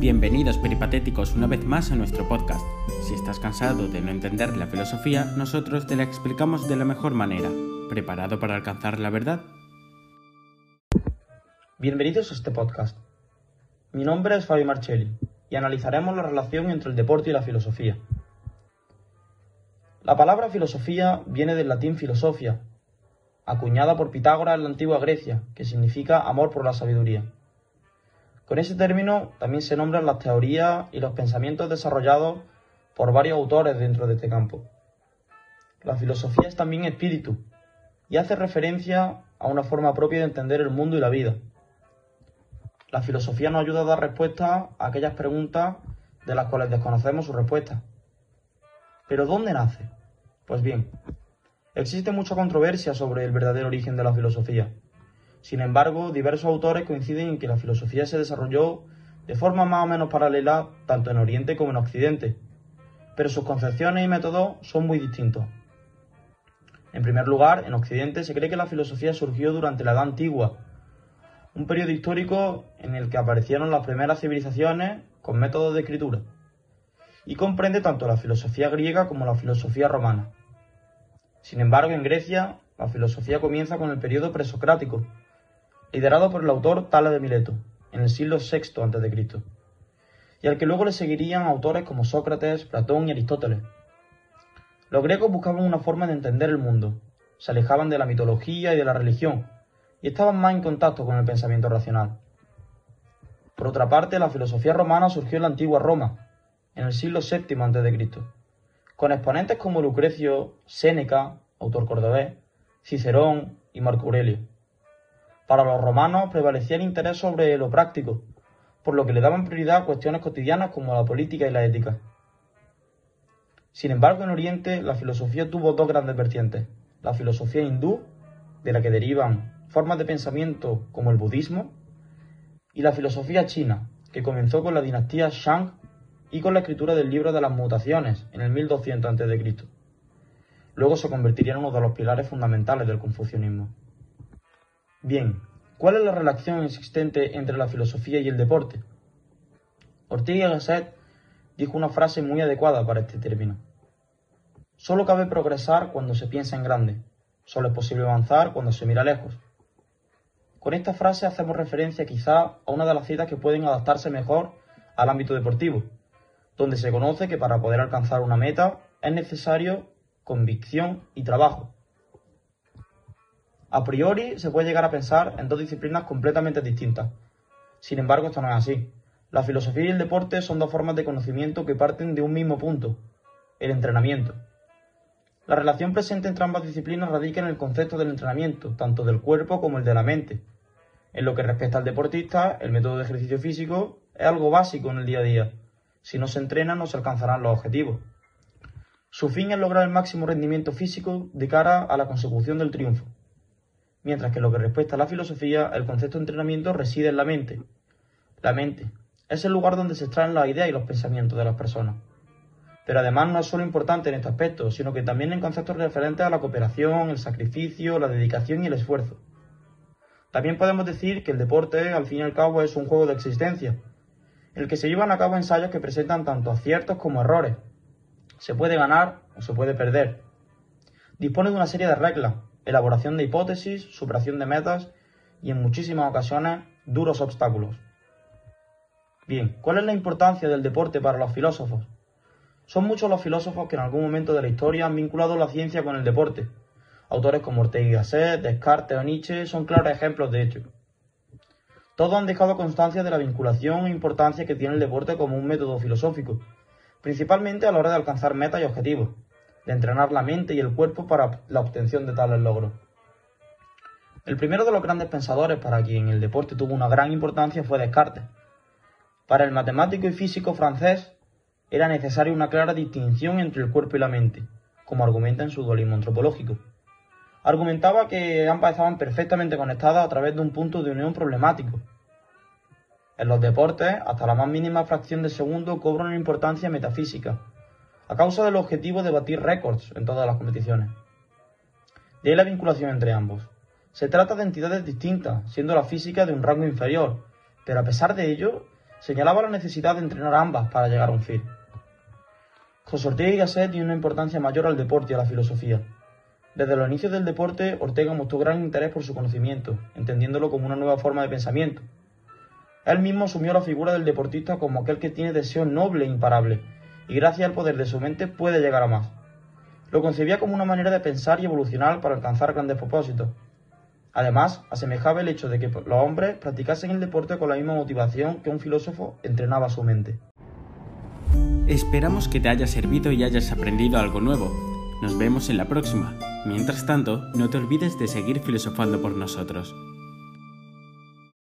Bienvenidos peripatéticos una vez más a nuestro podcast. Si estás cansado de no entender la filosofía, nosotros te la explicamos de la mejor manera. ¿Preparado para alcanzar la verdad? Bienvenidos a este podcast. Mi nombre es Fabio Marcelli y analizaremos la relación entre el deporte y la filosofía. La palabra filosofía viene del latín filosofia, acuñada por Pitágoras en la antigua Grecia, que significa amor por la sabiduría. Con ese término también se nombran las teorías y los pensamientos desarrollados por varios autores dentro de este campo. La filosofía es también espíritu y hace referencia a una forma propia de entender el mundo y la vida. La filosofía nos ayuda a dar respuesta a aquellas preguntas de las cuales desconocemos su respuesta. ¿Pero dónde nace? Pues bien, existe mucha controversia sobre el verdadero origen de la filosofía. Sin embargo, diversos autores coinciden en que la filosofía se desarrolló de forma más o menos paralela tanto en Oriente como en Occidente, pero sus concepciones y métodos son muy distintos. En primer lugar, en Occidente se cree que la filosofía surgió durante la Edad Antigua, un periodo histórico en el que aparecieron las primeras civilizaciones con métodos de escritura, y comprende tanto la filosofía griega como la filosofía romana. Sin embargo, en Grecia, la filosofía comienza con el periodo presocrático, liderado por el autor Tales de Mileto, en el siglo VI a.C., y al que luego le seguirían autores como Sócrates, Platón y Aristóteles. Los griegos buscaban una forma de entender el mundo, se alejaban de la mitología y de la religión, y estaban más en contacto con el pensamiento racional. Por otra parte, la filosofía romana surgió en la antigua Roma, en el siglo VII a.C., con exponentes como Lucrecio, Séneca, autor cordobés, Cicerón y Marco Aurelio. Para los romanos prevalecía el interés sobre lo práctico, por lo que le daban prioridad a cuestiones cotidianas como la política y la ética. Sin embargo, en Oriente la filosofía tuvo dos grandes vertientes, la filosofía hindú, de la que derivan formas de pensamiento como el budismo, y la filosofía china, que comenzó con la dinastía Shang y con la escritura del libro de las mutaciones en el 1200 a.C. Luego se convertiría en uno de los pilares fundamentales del confucianismo. Bien, ¿cuál es la relación existente entre la filosofía y el deporte? Ortega Gasset dijo una frase muy adecuada para este término. Solo cabe progresar cuando se piensa en grande, solo es posible avanzar cuando se mira lejos. Con esta frase hacemos referencia quizá a una de las citas que pueden adaptarse mejor al ámbito deportivo, donde se conoce que para poder alcanzar una meta es necesario convicción y trabajo, a priori se puede llegar a pensar en dos disciplinas completamente distintas. Sin embargo, esto no es así. La filosofía y el deporte son dos formas de conocimiento que parten de un mismo punto, el entrenamiento. La relación presente entre ambas disciplinas radica en el concepto del entrenamiento, tanto del cuerpo como el de la mente. En lo que respecta al deportista, el método de ejercicio físico es algo básico en el día a día. Si no se entrena, no se alcanzarán los objetivos. Su fin es lograr el máximo rendimiento físico de cara a la consecución del triunfo mientras que lo que respecta a la filosofía, el concepto de entrenamiento reside en la mente. La mente es el lugar donde se extraen las ideas y los pensamientos de las personas. Pero además no es solo importante en este aspecto, sino que también en conceptos referentes a la cooperación, el sacrificio, la dedicación y el esfuerzo. También podemos decir que el deporte, al fin y al cabo, es un juego de existencia, en el que se llevan a cabo ensayos que presentan tanto aciertos como errores. Se puede ganar o se puede perder. Dispone de una serie de reglas, elaboración de hipótesis, superación de metas y en muchísimas ocasiones duros obstáculos. Bien, ¿cuál es la importancia del deporte para los filósofos? Son muchos los filósofos que en algún momento de la historia han vinculado la ciencia con el deporte. Autores como Ortega y Gasset, Descartes o Nietzsche son claros ejemplos de ello. Todos han dejado constancia de la vinculación e importancia que tiene el deporte como un método filosófico, principalmente a la hora de alcanzar metas y objetivos de entrenar la mente y el cuerpo para la obtención de tales logros. El primero de los grandes pensadores para quien el deporte tuvo una gran importancia fue Descartes. Para el matemático y físico francés era necesaria una clara distinción entre el cuerpo y la mente, como argumenta en su dualismo antropológico. Argumentaba que ambas estaban perfectamente conectadas a través de un punto de unión problemático. En los deportes, hasta la más mínima fracción de segundo cobra una importancia metafísica, a causa del objetivo de batir récords en todas las competiciones. De ahí la vinculación entre ambos. Se trata de entidades distintas, siendo la física de un rango inferior, pero a pesar de ello, señalaba la necesidad de entrenar ambas para llegar a un fin. José Ortega y Gasset dio una importancia mayor al deporte y a la filosofía. Desde los inicios del deporte, Ortega mostró gran interés por su conocimiento, entendiéndolo como una nueva forma de pensamiento. Él mismo asumió la figura del deportista como aquel que tiene deseo noble e imparable, y gracias al poder de su mente puede llegar a más. Lo concebía como una manera de pensar y evolucionar para alcanzar grandes propósitos. Además, asemejaba el hecho de que los hombres practicasen el deporte con la misma motivación que un filósofo entrenaba su mente. Esperamos que te haya servido y hayas aprendido algo nuevo. Nos vemos en la próxima. Mientras tanto, no te olvides de seguir filosofando por nosotros.